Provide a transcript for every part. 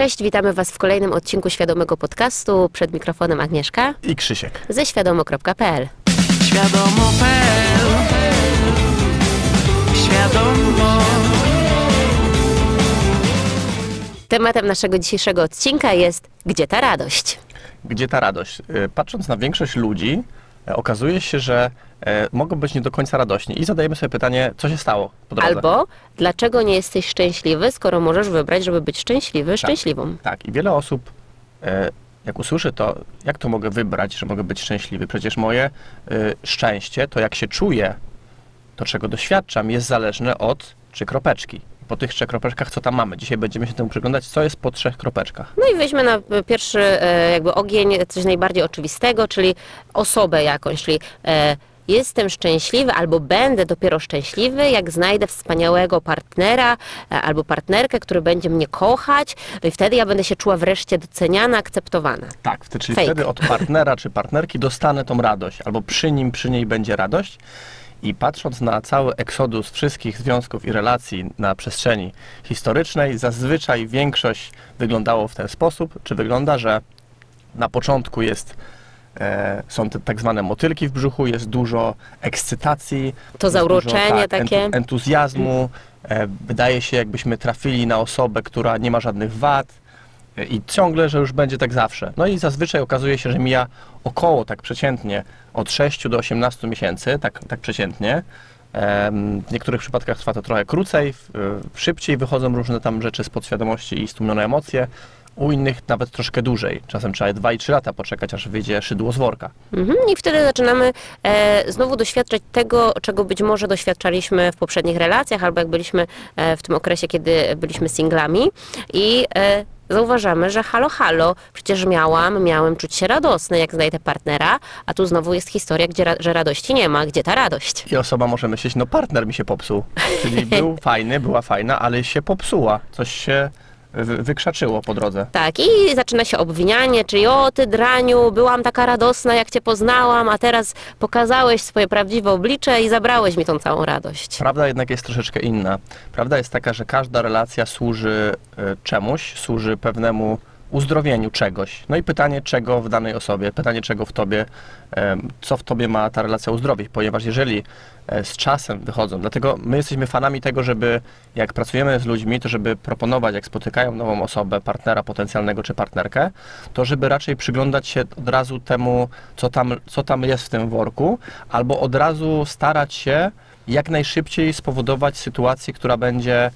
Cześć, witamy Was w kolejnym odcinku Świadomego Podcastu. Przed mikrofonem Agnieszka I Krzysiek. ze świadomo.pl. Świadomo.pl Świadomo Tematem naszego dzisiejszego odcinka jest Gdzie ta radość? Gdzie ta radość? Y, Patrząc na większość ludzi, okazuje się, że e, mogą być nie do końca radośni i zadajemy sobie pytanie, co się stało po drodze. Albo dlaczego nie jesteś szczęśliwy, skoro możesz wybrać, żeby być szczęśliwy, szczęśliwą? Tak, i wiele osób, e, jak usłyszy to, jak to mogę wybrać, że mogę być szczęśliwy? Przecież moje e, szczęście, to jak się czuję, to czego doświadczam, jest zależne od trzy kropeczki. Po tych trzech kropeczkach, co tam mamy? Dzisiaj będziemy się temu przyglądać, co jest po trzech kropeczkach. No i weźmy na pierwszy e, jakby ogień coś najbardziej oczywistego, czyli osobę jakąś, czyli e, jestem szczęśliwy albo będę dopiero szczęśliwy, jak znajdę wspaniałego partnera e, albo partnerkę, który będzie mnie kochać, no i wtedy ja będę się czuła wreszcie doceniana, akceptowana. Tak, czyli Fake. wtedy od partnera czy partnerki dostanę tą radość, albo przy nim, przy niej będzie radość. I patrząc na cały eksodus wszystkich związków i relacji na przestrzeni historycznej, zazwyczaj większość wyglądało w ten sposób, czy wygląda, że na początku jest, e, są te tak zwane motylki w brzuchu, jest dużo ekscytacji. To zauroczenie takie. Entu, entuzjazmu. E, wydaje się, jakbyśmy trafili na osobę, która nie ma żadnych wad i ciągle, że już będzie tak zawsze. No i zazwyczaj okazuje się, że mija około tak przeciętnie od 6 do 18 miesięcy, tak, tak przeciętnie. W niektórych przypadkach trwa to trochę krócej, szybciej wychodzą różne tam rzeczy z podświadomości i stłumione emocje. U innych nawet troszkę dłużej. Czasem trzeba 2 i 3 lata poczekać, aż wyjdzie szydło z worka. Mhm. I wtedy zaczynamy e, znowu doświadczać tego, czego być może doświadczaliśmy w poprzednich relacjach, albo jak byliśmy e, w tym okresie, kiedy byliśmy singlami i e, zauważamy, że halo, halo, przecież miałam, miałem czuć się radosny, jak znajdę partnera, a tu znowu jest historia, gdzie ra- że radości nie ma. Gdzie ta radość? I osoba może myśleć, no partner mi się popsuł. Czyli był fajny, była fajna, ale się popsuła. Coś się wykrzaczyło po drodze. Tak, i zaczyna się obwinianie, czyli o ty draniu, byłam taka radosna, jak cię poznałam, a teraz pokazałeś swoje prawdziwe oblicze i zabrałeś mi tą całą radość. Prawda jednak jest troszeczkę inna. Prawda jest taka, że każda relacja służy e, czemuś, służy pewnemu uzdrowieniu czegoś. No i pytanie, czego w danej osobie, pytanie, czego w tobie, co w tobie ma ta relacja uzdrowić, ponieważ jeżeli e, z czasem wychodzą, dlatego my jesteśmy fanami tego, żeby jak pracujemy z ludźmi, to żeby proponować, jak spotykają nową osobę, partnera potencjalnego czy partnerkę, to żeby raczej przyglądać się od razu temu, co tam, co tam jest w tym worku, albo od razu starać się jak najszybciej spowodować sytuację, która będzie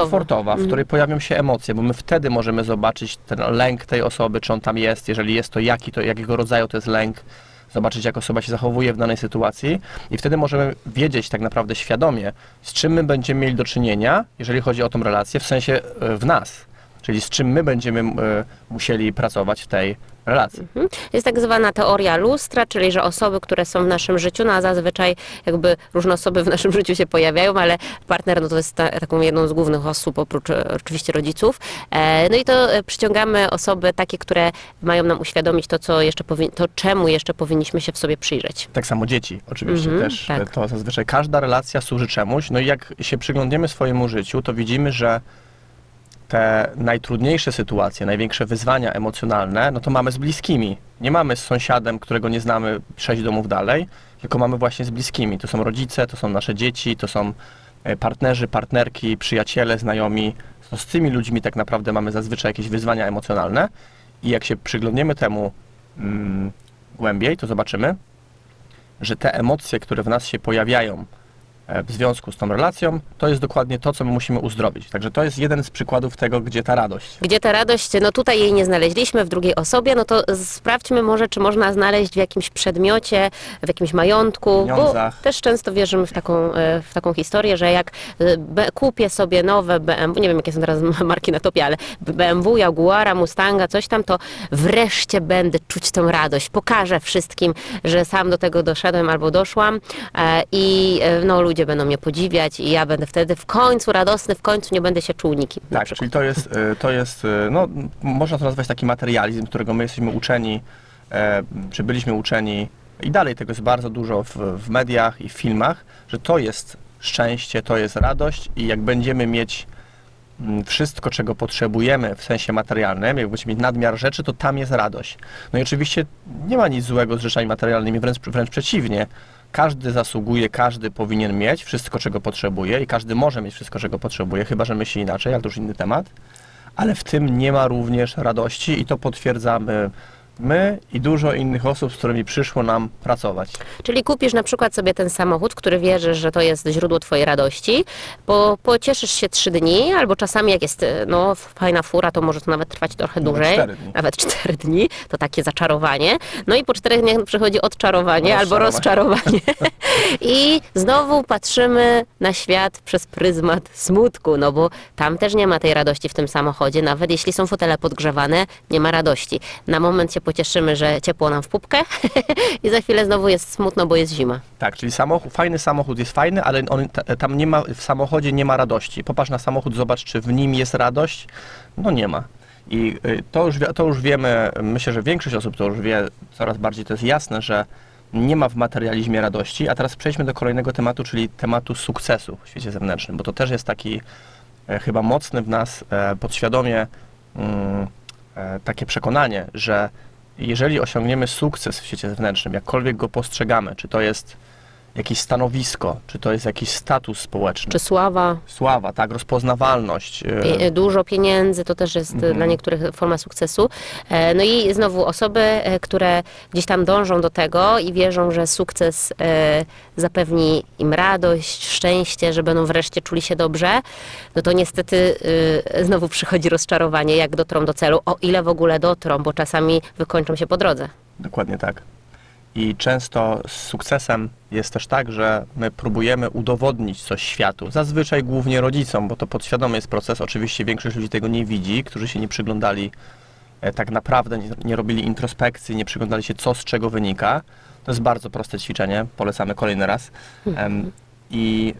niekomfortowa, w Mhm. której pojawią się emocje, bo my wtedy możemy zobaczyć ten lęk tej osoby, czy on tam jest, jeżeli jest to jaki to, jakiego rodzaju to jest lęk, zobaczyć jak osoba się zachowuje w danej sytuacji. I wtedy możemy wiedzieć tak naprawdę świadomie, z czym my będziemy mieli do czynienia, jeżeli chodzi o tą relację, w sensie e, w nas, czyli z czym my będziemy e, musieli pracować w tej relacji. Mhm. Jest tak zwana teoria lustra, czyli że osoby, które są w naszym życiu, no a zazwyczaj jakby różne osoby w naszym życiu się pojawiają, ale partner no to jest ta, taką jedną z głównych osób, oprócz e, oczywiście rodziców. E, no i to przyciągamy osoby takie, które mają nam uświadomić to, co jeszcze to czemu jeszcze powinniśmy się w sobie przyjrzeć. Tak samo dzieci, oczywiście Mhm, też. tak. To zazwyczaj każda relacja służy czemuś. No i jak się przyglądniemy swojemu życiu, to widzimy, że te najtrudniejsze sytuacje, największe wyzwania emocjonalne, no to mamy z bliskimi. Nie mamy z sąsiadem, którego nie znamy sześć domów dalej, tylko mamy właśnie z bliskimi. To są rodzice, to są nasze dzieci, to są e, partnerzy, partnerki, przyjaciele, znajomi. To z tymi ludźmi tak naprawdę mamy zazwyczaj jakieś wyzwania emocjonalne. I jak się przyglądniemy temu mm, głębiej, to zobaczymy, że te emocje, które w nas się pojawiają w związku z tą relacją, to jest dokładnie to, co my musimy uzdrowić. Także to jest jeden z przykładów tego, gdzie ta radość. Gdzie ta radość, no tutaj jej nie znaleźliśmy w drugiej osobie, no to sprawdźmy może, czy można znaleźć w jakimś przedmiocie, w jakimś majątku, bo Pieniądzach. też często wierzymy w taką, e, w taką historię, że jak e, kupię sobie nowe BMW, nie wiem jakie są teraz marki na topie, ale BMW, Jaguara, Mustanga, coś tam, to wreszcie będę czuć tę radość, pokażę wszystkim, że sam do tego doszedłem albo doszłam e, i e, no ludzie będą mnie podziwiać i ja będę wtedy w końcu radosny, w końcu nie będę się czuł nikim. Tak, czyli to jest, e, to jest, e, no, można to nazwać taki materializm, którego my jesteśmy uczeni, e, czy byliśmy uczeni i dalej tego jest bardzo dużo w, w mediach i w filmach, że to jest szczęście, to jest radość i jak będziemy mieć mm, wszystko, czego potrzebujemy w sensie materialnym, jak będziemy mieć nadmiar rzeczy, to tam jest radość. No i oczywiście nie ma nic złego z rzeczami materialnymi, wręcz, wręcz przeciwnie. Każdy zasługuje, każdy powinien mieć wszystko, czego potrzebuje i każdy może mieć wszystko, czego potrzebuje, chyba że myśli inaczej, ale to już inny temat. Ale w tym nie ma również radości i to potwierdzamy my i dużo innych osób, z którymi przyszło nam pracować. Czyli kupisz na przykład sobie ten samochód, który wierzysz, że to jest źródło twojej radości, bo pocieszysz się trzy dni, albo czasami jak jest e, no, fajna fura, to może to nawet trwać trochę Nawet dłużej. cztery dni. Nawet cztery dni, to takie zaczarowanie. No i po czterech dniach przychodzi odczarowanie albo rozczarowanie. I znowu patrzymy na świat przez pryzmat smutku, no bo tam też nie ma tej radości w tym samochodzie. Nawet jeśli są fotele podgrzewane, nie ma radości. Na moment się pocieszymy, że ciepło nam w pupkę i za chwilę znowu jest smutno, bo jest zima. Tak, czyli samochód, fajny samochód jest fajny, ale on, ta- tam nie ma, w samochodzie nie ma radości. Popatrz na samochód, zobacz, czy w nim jest radość. No nie ma. I y, to już, to już wiemy, myślę, że większość osób to już wie, coraz bardziej to jest jasne, że nie ma w materializmie radości. A teraz przejdźmy do kolejnego tematu, czyli tematu sukcesu w świecie zewnętrznym, bo to też jest taki e, chyba mocny w nas e, podświadomie mm, e, takie przekonanie, że jeżeli osiągniemy sukces w świecie zewnętrznym, jakkolwiek go postrzegamy, czy to jest jakieś stanowisko, czy to jest jakiś status społeczny, Czy sława, sława, tak, rozpoznawalność, e, pie- dużo pieniędzy, to też jest Mhm. dla niektórych forma sukcesu. E, No i znowu osoby, e, które gdzieś tam dążą do tego i wierzą, że sukces e, zapewni im radość, szczęście, że będą wreszcie czuli się dobrze, no to niestety e, znowu przychodzi rozczarowanie, jak dotrą do celu, o ile w ogóle dotrą, bo czasami wykończą się po drodze. Dokładnie tak. I często z sukcesem jest też tak, że my próbujemy udowodnić coś światu. Zazwyczaj głównie rodzicom, bo to podświadomy jest proces. Oczywiście większość ludzi tego nie widzi, którzy się nie przyglądali e, tak naprawdę, nie, nie robili introspekcji, nie przyglądali się, co z czego wynika. To jest bardzo proste ćwiczenie, polecamy kolejny raz. I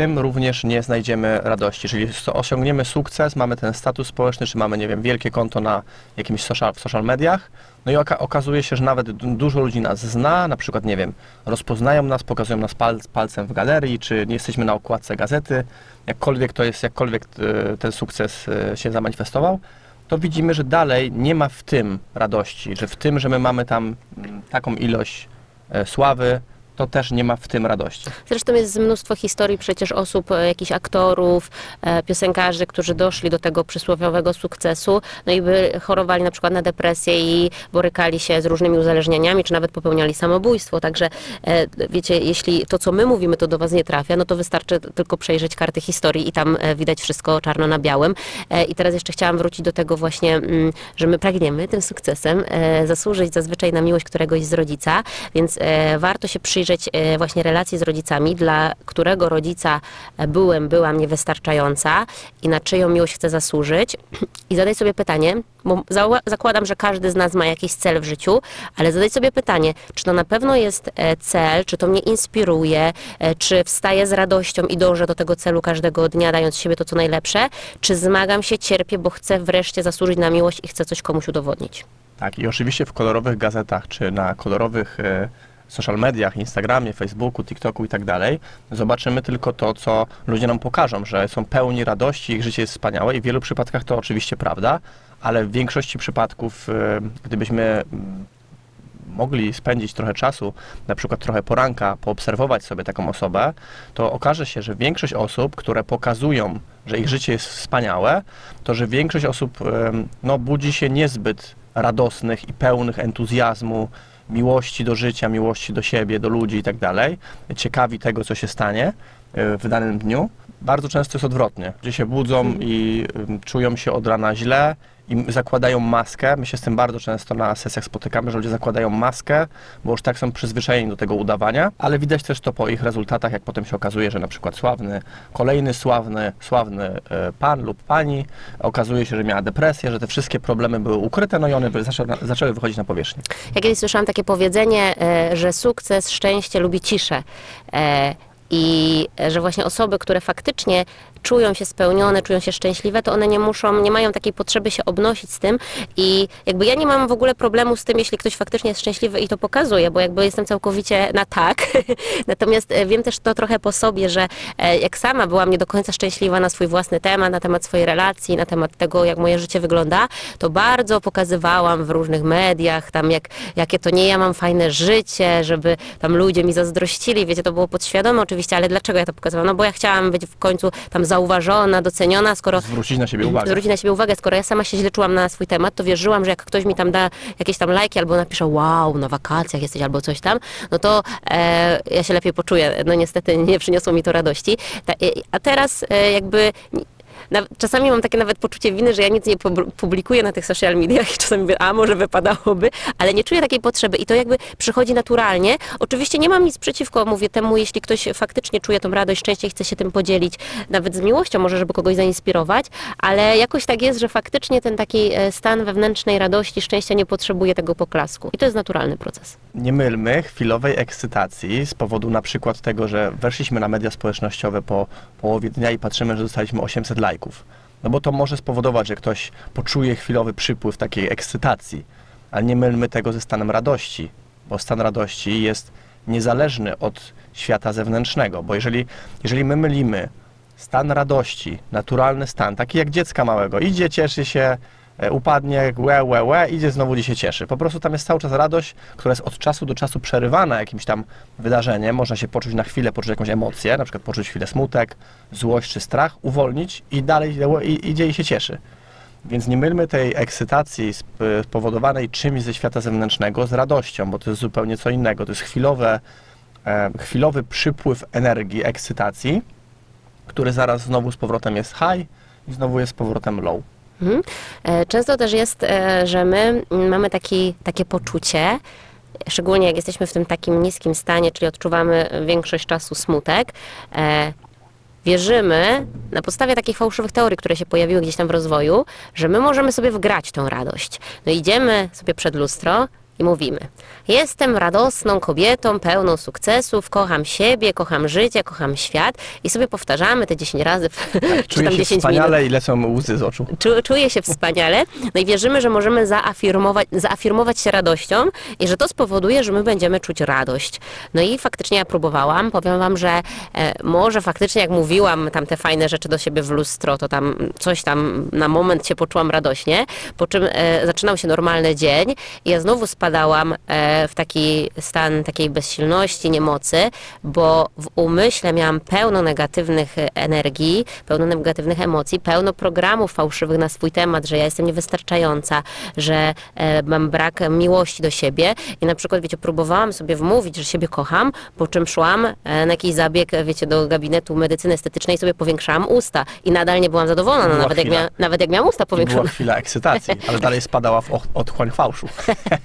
tym również nie znajdziemy radości. Czyli osiągniemy sukces, mamy ten status społeczny, czy mamy, nie wiem, wielkie konto na jakimś social, w social mediach, no i oka- okazuje się, że nawet du- dużo ludzi nas zna, na przykład, nie wiem, rozpoznają nas, pokazują nas pal, palcem w galerii, czy nie jesteśmy na okładce gazety, jakkolwiek to jest, jakkolwiek e, ten sukces e, się zamanifestował, to widzimy, że dalej nie ma w tym radości, że w tym, że my mamy tam taką ilość e, sławy, to też nie ma w tym radości. Zresztą jest mnóstwo historii przecież osób, e, jakichś aktorów, e, piosenkarzy, którzy doszli do tego przysłowiowego sukcesu, no i by chorowali na przykład na depresję i borykali się z różnymi uzależnieniami, czy nawet popełniali samobójstwo. Także e, wiecie, jeśli to, co my mówimy, to do was nie trafia, no to wystarczy tylko przejrzeć karty historii i tam widać wszystko czarno na białym. I teraz jeszcze chciałam wrócić do tego właśnie, mm, że my pragniemy tym sukcesem zasłużyć zazwyczaj na miłość któregoś z rodzica, więc warto się przyjrzeć e, właśnie relacji z rodzicami, dla którego rodzica e, byłem, byłam niewystarczająca i na czyją miłość chcę zasłużyć i zadaj sobie pytanie, bo zakładam, że każdy z nas ma jakiś cel w życiu, ale zadaj sobie pytanie, czy to na pewno jest e, cel, czy to mnie inspiruje, czy wstaję z radością i dążę do tego celu każdego dnia, dając siebie to, co najlepsze, czy zmagam się, cierpię, bo chcę wreszcie zasłużyć na miłość i chcę coś komuś udowodnić. Tak, i oczywiście w kolorowych gazetach, czy na kolorowych social mediach, Instagramie, Facebooku, TikToku i tak dalej, zobaczymy tylko to, co ludzie nam pokażą, że są pełni radości, ich życie jest wspaniałe i w wielu przypadkach to oczywiście prawda, ale w większości przypadków, e, gdybyśmy mm, mogli spędzić trochę czasu, na przykład trochę poranka, poobserwować sobie taką osobę, to okaże się, że większość osób, które pokazują, że ich życie jest wspaniałe, to że większość osób no, budzi się niezbyt radosnych i pełnych entuzjazmu, miłości do życia, miłości do siebie, do ludzi i tak dalej, ciekawi tego, co się stanie e, w danym dniu. Bardzo często jest odwrotnie, gdzie się budzą i czują się od rana źle i zakładają maskę. My się z tym bardzo często na sesjach spotykamy, że ludzie zakładają maskę, bo już tak są przyzwyczajeni do tego udawania, ale widać też to po ich rezultatach, jak potem się okazuje, że na przykład sławny, kolejny sławny, sławny e, pan lub pani okazuje się, że miała depresję, że te wszystkie problemy były ukryte, no i one zaczęły, wychodzić na powierzchnię. Ja kiedyś słyszałam takie powiedzenie, e, że sukces, szczęście lubi ciszę. I e, że właśnie osoby, które faktycznie czują się spełnione, czują się szczęśliwe, to one nie muszą, nie mają takiej potrzeby się obnosić z tym i jakby ja nie mam w ogóle problemu z tym, jeśli ktoś faktycznie jest szczęśliwy i to pokazuje, bo jakby jestem całkowicie na tak. Natomiast e, wiem też to trochę po sobie, że e, jak sama byłam nie do końca szczęśliwa na swój własny temat, na temat swojej relacji, na temat tego, jak moje życie wygląda, to bardzo pokazywałam w różnych mediach, tam jak, jakie to nie ja mam fajne życie, żeby tam ludzie mi zazdrościli, wiecie, to było podświadome oczywiście, ale dlaczego ja to pokazywałam? No bo ja chciałam być w końcu tam zauważona, doceniona, skoro Zwrócić na siebie uwagę. zwrócić na siebie uwagę, skoro ja sama się źle czułam na swój temat, to wierzyłam, że jak ktoś mi tam da jakieś tam lajki albo napisze wow, na wakacjach jesteś albo coś tam, no to e, ja się lepiej poczuję. No niestety nie przyniosło mi to radości. Ta, e, a teraz e, jakby... Czasami mam takie nawet poczucie winy, że ja nic nie pub- publikuję na tych social mediach i czasami mówię, a może wypadałoby, ale nie czuję takiej potrzeby i to jakby przychodzi naturalnie. Oczywiście nie mam nic przeciwko, mówię temu, jeśli ktoś faktycznie czuje tą radość, szczęście i chce się tym podzielić, nawet z miłością może, żeby kogoś zainspirować, ale jakoś tak jest, że faktycznie ten taki e, stan wewnętrznej radości, szczęścia nie potrzebuje tego poklasku i to jest naturalny proces. Nie mylmy chwilowej ekscytacji z powodu na przykład tego, że weszliśmy na media społecznościowe po połowie dnia i patrzymy, że dostaliśmy 800 lajków. No bo to może spowodować, że ktoś poczuje chwilowy przypływ takiej ekscytacji, ale nie mylmy tego ze stanem radości, bo stan radości jest niezależny od świata zewnętrznego, bo jeżeli, jeżeli my mylimy stan radości, naturalny stan, taki jak dziecka małego, idzie, cieszy się, upadnie, łe, łe, łe, idzie, znowu gdzieś się cieszy. Po prostu tam jest cały czas radość, która jest od czasu do czasu przerywana jakimś tam wydarzeniem. Można się poczuć na chwilę, poczuć jakąś emocję, na przykład poczuć chwilę smutek, złość czy strach, uwolnić i dalej i- idzie i się cieszy. Więc nie mylmy tej ekscytacji sp- spowodowanej czymś ze świata zewnętrznego z radością, bo to jest zupełnie co innego. To jest chwilowe, e, chwilowy przypływ energii, ekscytacji, który zaraz znowu z powrotem jest high i znowu jest z powrotem low. Mhm. E, Często też jest, e, że my mamy taki, takie poczucie, szczególnie jak jesteśmy w tym takim niskim stanie, czyli odczuwamy większość czasu smutek, e, wierzymy na podstawie takich fałszywych teorii, które się pojawiły gdzieś tam w rozwoju, że my możemy sobie wgrać tą radość. No idziemy sobie przed lustro i mówimy: Jestem radosną kobietą, pełną sukcesów, kocham siebie, kocham życie, kocham świat i sobie powtarzamy te 10 razy, Tak, Czuję się 10 minut. wspaniale i lecą łzy z oczu. Czu, czuję się wspaniale, no i wierzymy, że możemy zaafirmować, zaafirmować się radością i że to spowoduje, że my będziemy czuć radość. No i faktycznie ja próbowałam, powiem wam, że e, może faktycznie jak mówiłam tam te fajne rzeczy do siebie w lustro, to tam coś tam na moment się poczułam radośnie, po czym e, zaczynał się normalny dzień i ja znowu spadałam e, w taki stan takiej bezsilności, niemocy, bo w umyśle miałam pełno negatywnych energii, pełno negatywnych emocji, pełno programów fałszywych na swój temat, że ja jestem niewystarczająca, że e, mam brak miłości do siebie i na przykład, wiecie, próbowałam sobie wmówić, że siebie kocham, po czym szłam e, na jakiś zabieg, wiecie, do gabinetu medycyny estetycznej i sobie powiększałam usta i nadal nie byłam zadowolona, Była nawet, jak chwila. mia, nawet jak miałam usta I była powiększone. chwila ekscytacji, ale dalej spadała w otchłań fałszu.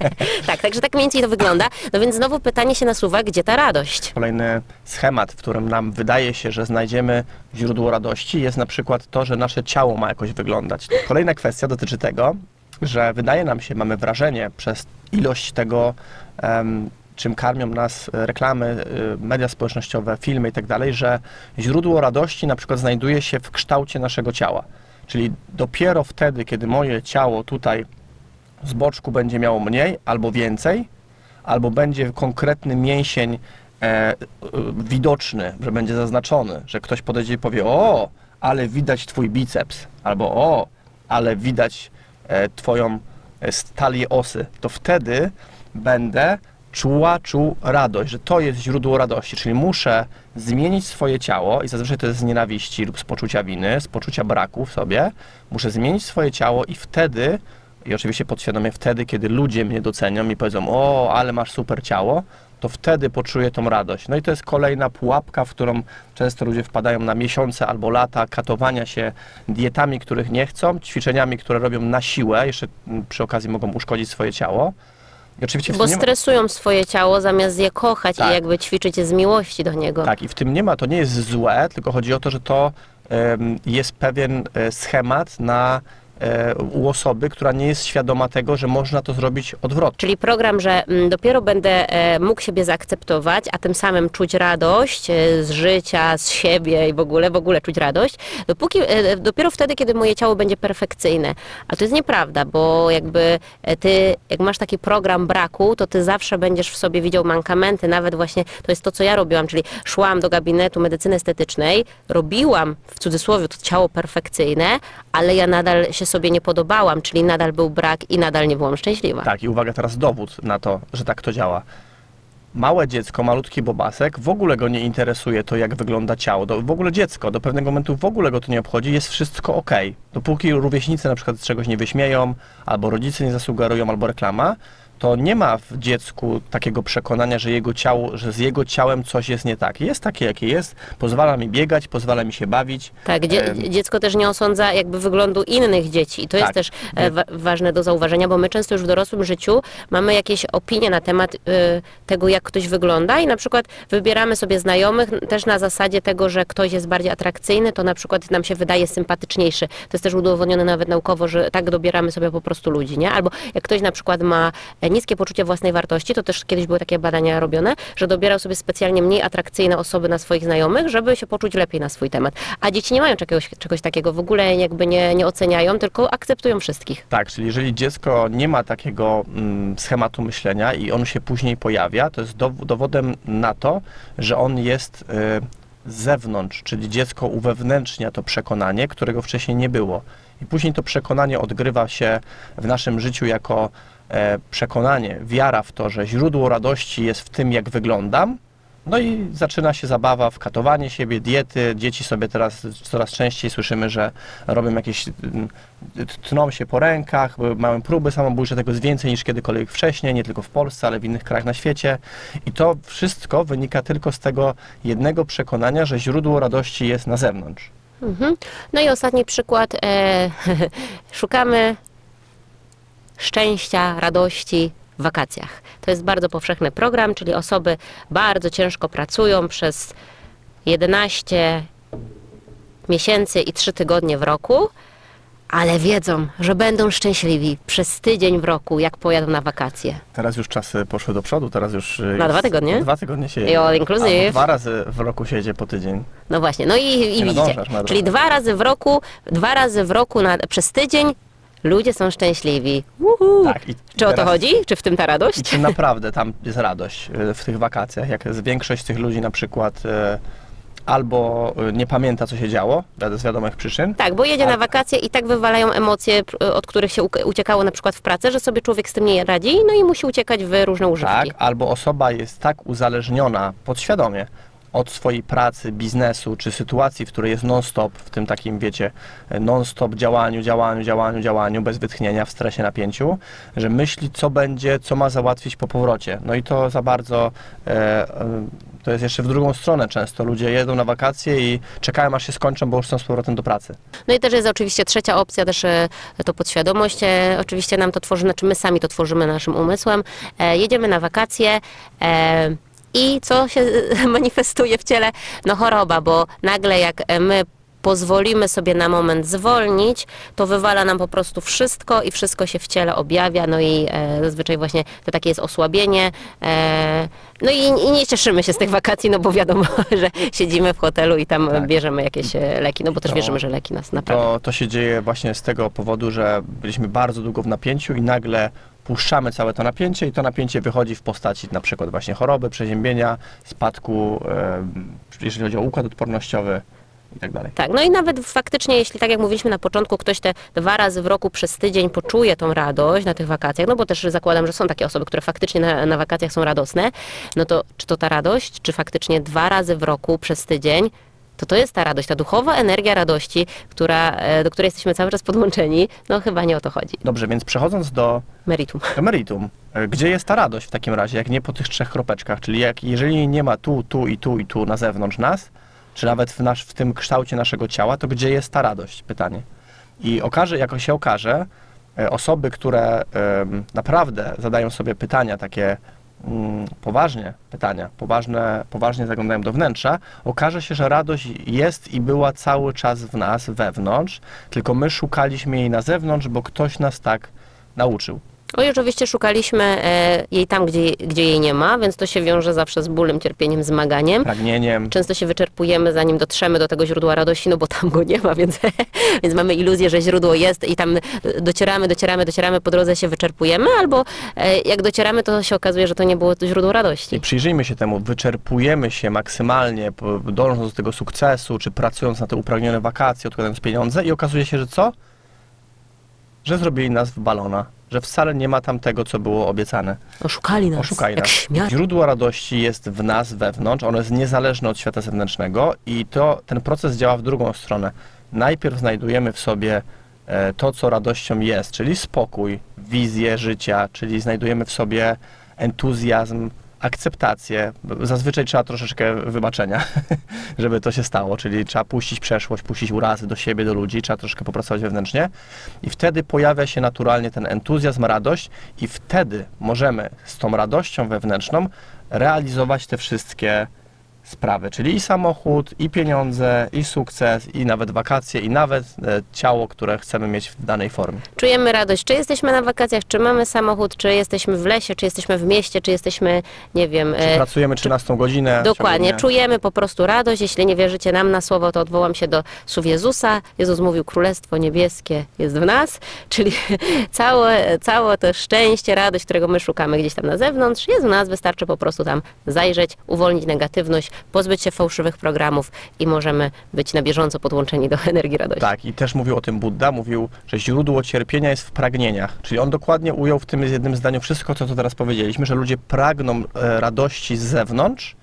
Tak, także tak mniej więcej to wygląda. No więc znowu pytanie się nasuwa, gdzie ta radość? Kolejny schemat, w którym nam wydaje się, że znajdziemy źródło radości, jest na przykład to, że nasze ciało ma jakoś wyglądać. Kolejna kwestia dotyczy tego, że wydaje nam się, mamy wrażenie przez ilość tego, em, czym karmią nas e, reklamy, e, media społecznościowe, filmy i tak że źródło radości na przykład znajduje się w kształcie naszego ciała. Czyli dopiero wtedy, kiedy moje ciało tutaj z boczku będzie miało mniej albo więcej, albo będzie konkretny mięsień e, e, widoczny, że będzie zaznaczony, że ktoś podejdzie i powie: O, ale widać twój biceps, albo o, ale widać e, twoją e, stalię osy, to wtedy będę czuła, czuł radość, że to jest źródło radości, czyli muszę zmienić swoje ciało i zazwyczaj to jest z nienawiści lub z poczucia winy, z poczucia braku w sobie, muszę zmienić swoje ciało i wtedy i oczywiście podświadomie wtedy, kiedy ludzie mnie docenią i powiedzą, o, ale masz super ciało, to wtedy poczuję tą radość. No i to jest kolejna pułapka, w którą często ludzie wpadają na miesiące albo lata katowania się dietami, których nie chcą, ćwiczeniami, które robią na siłę, jeszcze mm, przy okazji mogą uszkodzić swoje ciało. I oczywiście w Bo nie ma- stresują swoje ciało zamiast je kochać Tak. i jakby ćwiczyć je z miłości do niego. Tak, i w tym nie ma, to nie jest złe, tylko chodzi o to, że to em, jest pewien e, schemat na u osoby, która nie jest świadoma tego, że można to zrobić odwrotnie. Czyli program, że mm, dopiero będę e, mógł siebie zaakceptować, a tym samym czuć radość e, z życia, z siebie i w ogóle, w ogóle czuć radość, dopóki, e, dopiero wtedy, kiedy moje ciało będzie perfekcyjne. A to jest nieprawda, bo jakby ty, jak masz taki program braku, to ty zawsze będziesz w sobie widział mankamenty, nawet właśnie to jest to, co ja robiłam, czyli szłam do gabinetu medycyny estetycznej, robiłam w cudzysłowie to ciało perfekcyjne, ale ja nadal się sobie nie podobałam, czyli nadal był brak i nadal nie byłam szczęśliwa. Tak, i uwaga, teraz dowód na to, że tak to działa. Małe dziecko, malutki bobasek, w ogóle go nie interesuje to, jak wygląda ciało. Do, w ogóle dziecko, do pewnego momentu w ogóle go to nie obchodzi, jest wszystko ok. Dopóki rówieśnicy na przykład z czegoś nie wyśmieją, albo rodzice nie zasugerują, albo reklama, to nie ma w dziecku takiego przekonania, że, jego ciało, że z jego ciałem coś jest nie tak. Jest takie, jakie jest, pozwala mi biegać, pozwala mi się bawić. Tak, dzie- dziecko też nie osądza jakby wyglądu innych dzieci. I to jest Tak. też e, wa- ważne do zauważenia, bo my często już w dorosłym życiu mamy jakieś opinie na temat y, tego, jak ktoś wygląda i na przykład wybieramy sobie znajomych też na zasadzie tego, że ktoś jest bardziej atrakcyjny, to na przykład nam się wydaje sympatyczniejszy. To jest też udowodnione nawet naukowo, że tak dobieramy sobie po prostu ludzi, nie? Albo jak ktoś na przykład ma niskie poczucie własnej wartości, to też kiedyś były takie badania robione, że dobierał sobie specjalnie mniej atrakcyjne osoby na swoich znajomych, żeby się poczuć lepiej na swój temat. A dzieci nie mają czegoś, czegoś takiego, w ogóle jakby nie, nie oceniają, tylko akceptują wszystkich. Tak, czyli jeżeli dziecko nie ma takiego mm, schematu myślenia i on się później pojawia, to jest dow- dowodem na to, że on jest y, z zewnątrz, czyli dziecko uwewnętrznia to przekonanie, którego wcześniej nie było. I później to przekonanie odgrywa się w naszym życiu jako e, przekonanie, wiara w to, że źródło radości jest w tym, jak wyglądam. No i zaczyna się zabawa w katowanie siebie, diety. Dzieci sobie teraz coraz częściej słyszymy, że robią jakieś, mm, tną się po rękach, mają próby samobójcze, tego jest więcej niż kiedykolwiek wcześniej, nie tylko w Polsce, ale w innych krajach na świecie. I to wszystko wynika tylko z tego jednego przekonania, że źródło radości jest na zewnątrz. Mhm. No i ostatni przykład. E, szukamy szczęścia, radości w wakacjach. To jest bardzo powszechny program, czyli osoby bardzo ciężko pracują przez 11 miesięcy i 3 tygodnie w roku, ale wiedzą, że będą szczęśliwi przez tydzień w roku, jak pojadą na wakacje. Teraz już czasy poszły do przodu, teraz już... Na dwa tygodnie? Dwa tygodnie się I all inclusive. Albo dwa razy w roku się jedzie po tydzień. No właśnie, no i, i widzicie, nadążasz, czyli dwa razy w roku, dwa razy w roku na, przez tydzień ludzie są szczęśliwi. Uhu. Tak, i Czy o to teraz- chodzi? Czy w tym ta radość? I czy naprawdę tam jest radość y, w tych wakacjach? Jak jest większość tych ludzi na przykład y, albo y, nie pamięta, co się działo z wiadomych przyczyn, Tak, bo jedzie na wakacje i tak wywalają emocje, od których się uciekało na przykład w pracy, że sobie człowiek z tym nie radzi, no i musi uciekać w różne używki. tak, albo osoba jest tak uzależniona podświadomie od swojej pracy, biznesu czy sytuacji, w której jest non-stop, w tym takim, wiecie, non-stop działaniu, działaniu, działaniu, działaniu, bez wytchnienia, w stresie, napięciu, że myśli, co będzie, co ma załatwić po powrocie. No i to za bardzo, e, e, to jest jeszcze w drugą stronę często. Ludzie jedą na wakacje i czekają, aż się skończą, bo już są z powrotem do pracy. No i też jest oczywiście trzecia opcja, też e, to podświadomość. E, Oczywiście nam to tworzy, znaczy my sami to tworzymy naszym umysłem. E, Jedziemy na wakacje. e, I co się manifestuje w ciele? No choroba, bo nagle jak e, my pozwolimy sobie na moment zwolnić, to wywala nam po prostu wszystko i wszystko się w ciele objawia, no i e, zazwyczaj właśnie to takie jest osłabienie. E, no i, i nie cieszymy się z tych wakacji, no bo wiadomo, że siedzimy w hotelu i tam Tak. bierzemy jakieś e, leki, no bo też To- wierzymy, że leki nas naprawią. To, to się dzieje właśnie z tego powodu, że byliśmy bardzo długo w napięciu i nagle puszczamy całe to napięcie i to napięcie wychodzi w postaci na przykład właśnie choroby, przeziębienia, spadku, jeżeli chodzi o układ odpornościowy i tak dalej. Tak, no i nawet faktycznie, jeśli tak jak mówiliśmy na początku, ktoś te dwa razy w roku przez tydzień poczuje tą radość na tych wakacjach, no bo też zakładam, że są takie osoby, które faktycznie na, na wakacjach są radosne, no to czy to ta radość, czy faktycznie dwa razy w roku przez tydzień, to to jest ta radość, ta duchowa energia radości, która, e, do której jesteśmy cały czas podłączeni, no chyba nie o to chodzi. Dobrze, więc przechodząc do Meritum. do meritum, e, gdzie jest ta radość w takim razie, jak nie po tych trzech kropeczkach, czyli jak, jeżeli nie ma tu, tu i tu i tu na zewnątrz nas, czy nawet w, nasz, w tym kształcie naszego ciała, to gdzie jest ta radość? Pytanie. I okaże, jako się okaże, e, osoby, które naprawdę zadają sobie pytania takie poważnie pytania, poważne, poważnie zaglądają do wnętrza, okaże się, że radość jest i była cały czas w nas, wewnątrz, tylko my szukaliśmy jej na zewnątrz, bo ktoś nas tak nauczył. No i oczywiście szukaliśmy e, jej tam, gdzie, gdzie jej nie ma, więc to się wiąże zawsze z bólem, cierpieniem, zmaganiem. Pragnieniem, Często się wyczerpujemy, zanim dotrzemy do tego źródła radości, no bo tam go nie ma, więc, więc mamy iluzję, że źródło jest i tam docieramy, docieramy, docieramy, po drodze się wyczerpujemy, albo e, jak docieramy, to się okazuje, że to nie było to źródło radości. I przyjrzyjmy się temu, wyczerpujemy się maksymalnie, dążąc do tego sukcesu, czy pracując na te upragnione wakacje, odkładając pieniądze i okazuje się, że co? Że zrobili nas w balona, że wcale nie ma tam tego, co było obiecane. Oszukali nas, Oszukali nas. Źródło radości jest w nas wewnątrz, ono jest niezależne od świata zewnętrznego i to, ten proces działa w drugą stronę. Najpierw znajdujemy w sobie e, to, co radością jest, czyli spokój, wizję życia, czyli znajdujemy w sobie entuzjazm, akceptację. Zazwyczaj trzeba troszeczkę wybaczenia, żeby to się stało, czyli trzeba puścić przeszłość, puścić urazy do siebie, do ludzi, trzeba troszkę popracować wewnętrznie i wtedy pojawia się naturalnie ten entuzjazm, radość i wtedy możemy z tą radością wewnętrzną realizować te wszystkie sprawy, czyli i samochód, i pieniądze, i sukces, i nawet wakacje, i nawet e, ciało, które chcemy mieć w danej formie. Czujemy radość, czy jesteśmy na wakacjach, czy mamy samochód, czy jesteśmy w lesie, czy jesteśmy w mieście, czy jesteśmy, nie wiem... Czy e, pracujemy 13 godzinę? Dokładnie, czujemy po prostu radość. Jeśli nie wierzycie nam na słowo, to odwołam się do słów Jezusa. Jezus mówił, Królestwo Niebieskie jest w nas, czyli całe, całe to szczęście, radość, którego my szukamy gdzieś tam na zewnątrz, jest w nas. Wystarczy po prostu tam zajrzeć, uwolnić negatywność, pozbyć się fałszywych programów i możemy być na bieżąco podłączeni do energii radości. Tak, i też mówił o tym Buddha, mówił, że źródło cierpienia jest w pragnieniach. Czyli on dokładnie ujął w tym jednym zdaniu wszystko, co, co teraz powiedzieliśmy, że ludzie pragną e, radości z zewnątrz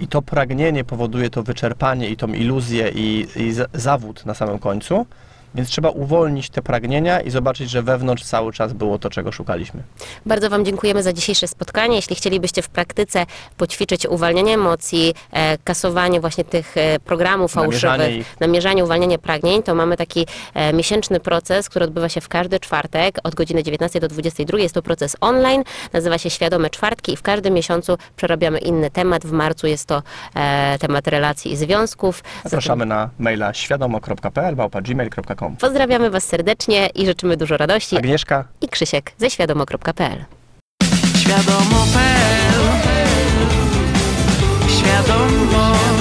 i to pragnienie powoduje to wyczerpanie i tą iluzję i, i za- zawód na samym końcu. Więc trzeba uwolnić te pragnienia i zobaczyć, że wewnątrz cały czas było to, czego szukaliśmy. Bardzo Wam dziękujemy za dzisiejsze spotkanie. Jeśli chcielibyście w praktyce poćwiczyć uwalnianie emocji, e, kasowanie właśnie tych e, programów Namierzanie fałszywych, ich. namierzanie, uwalnianie pragnień, to mamy taki e, miesięczny proces, który odbywa się w każdy czwartek od godziny 19 do 22. Jest to proces online, nazywa się Świadome Czwartki i w każdym miesiącu przerabiamy inny temat. W marcu jest to temat relacji i związków. Zapraszamy na maila świadomo.pl, gmail.com. Polakom. Pozdrawiamy Was serdecznie i życzymy dużo radości. Agnieszka i Krzysiek ze świadomo.pl. Świadomo.pl Świadomo.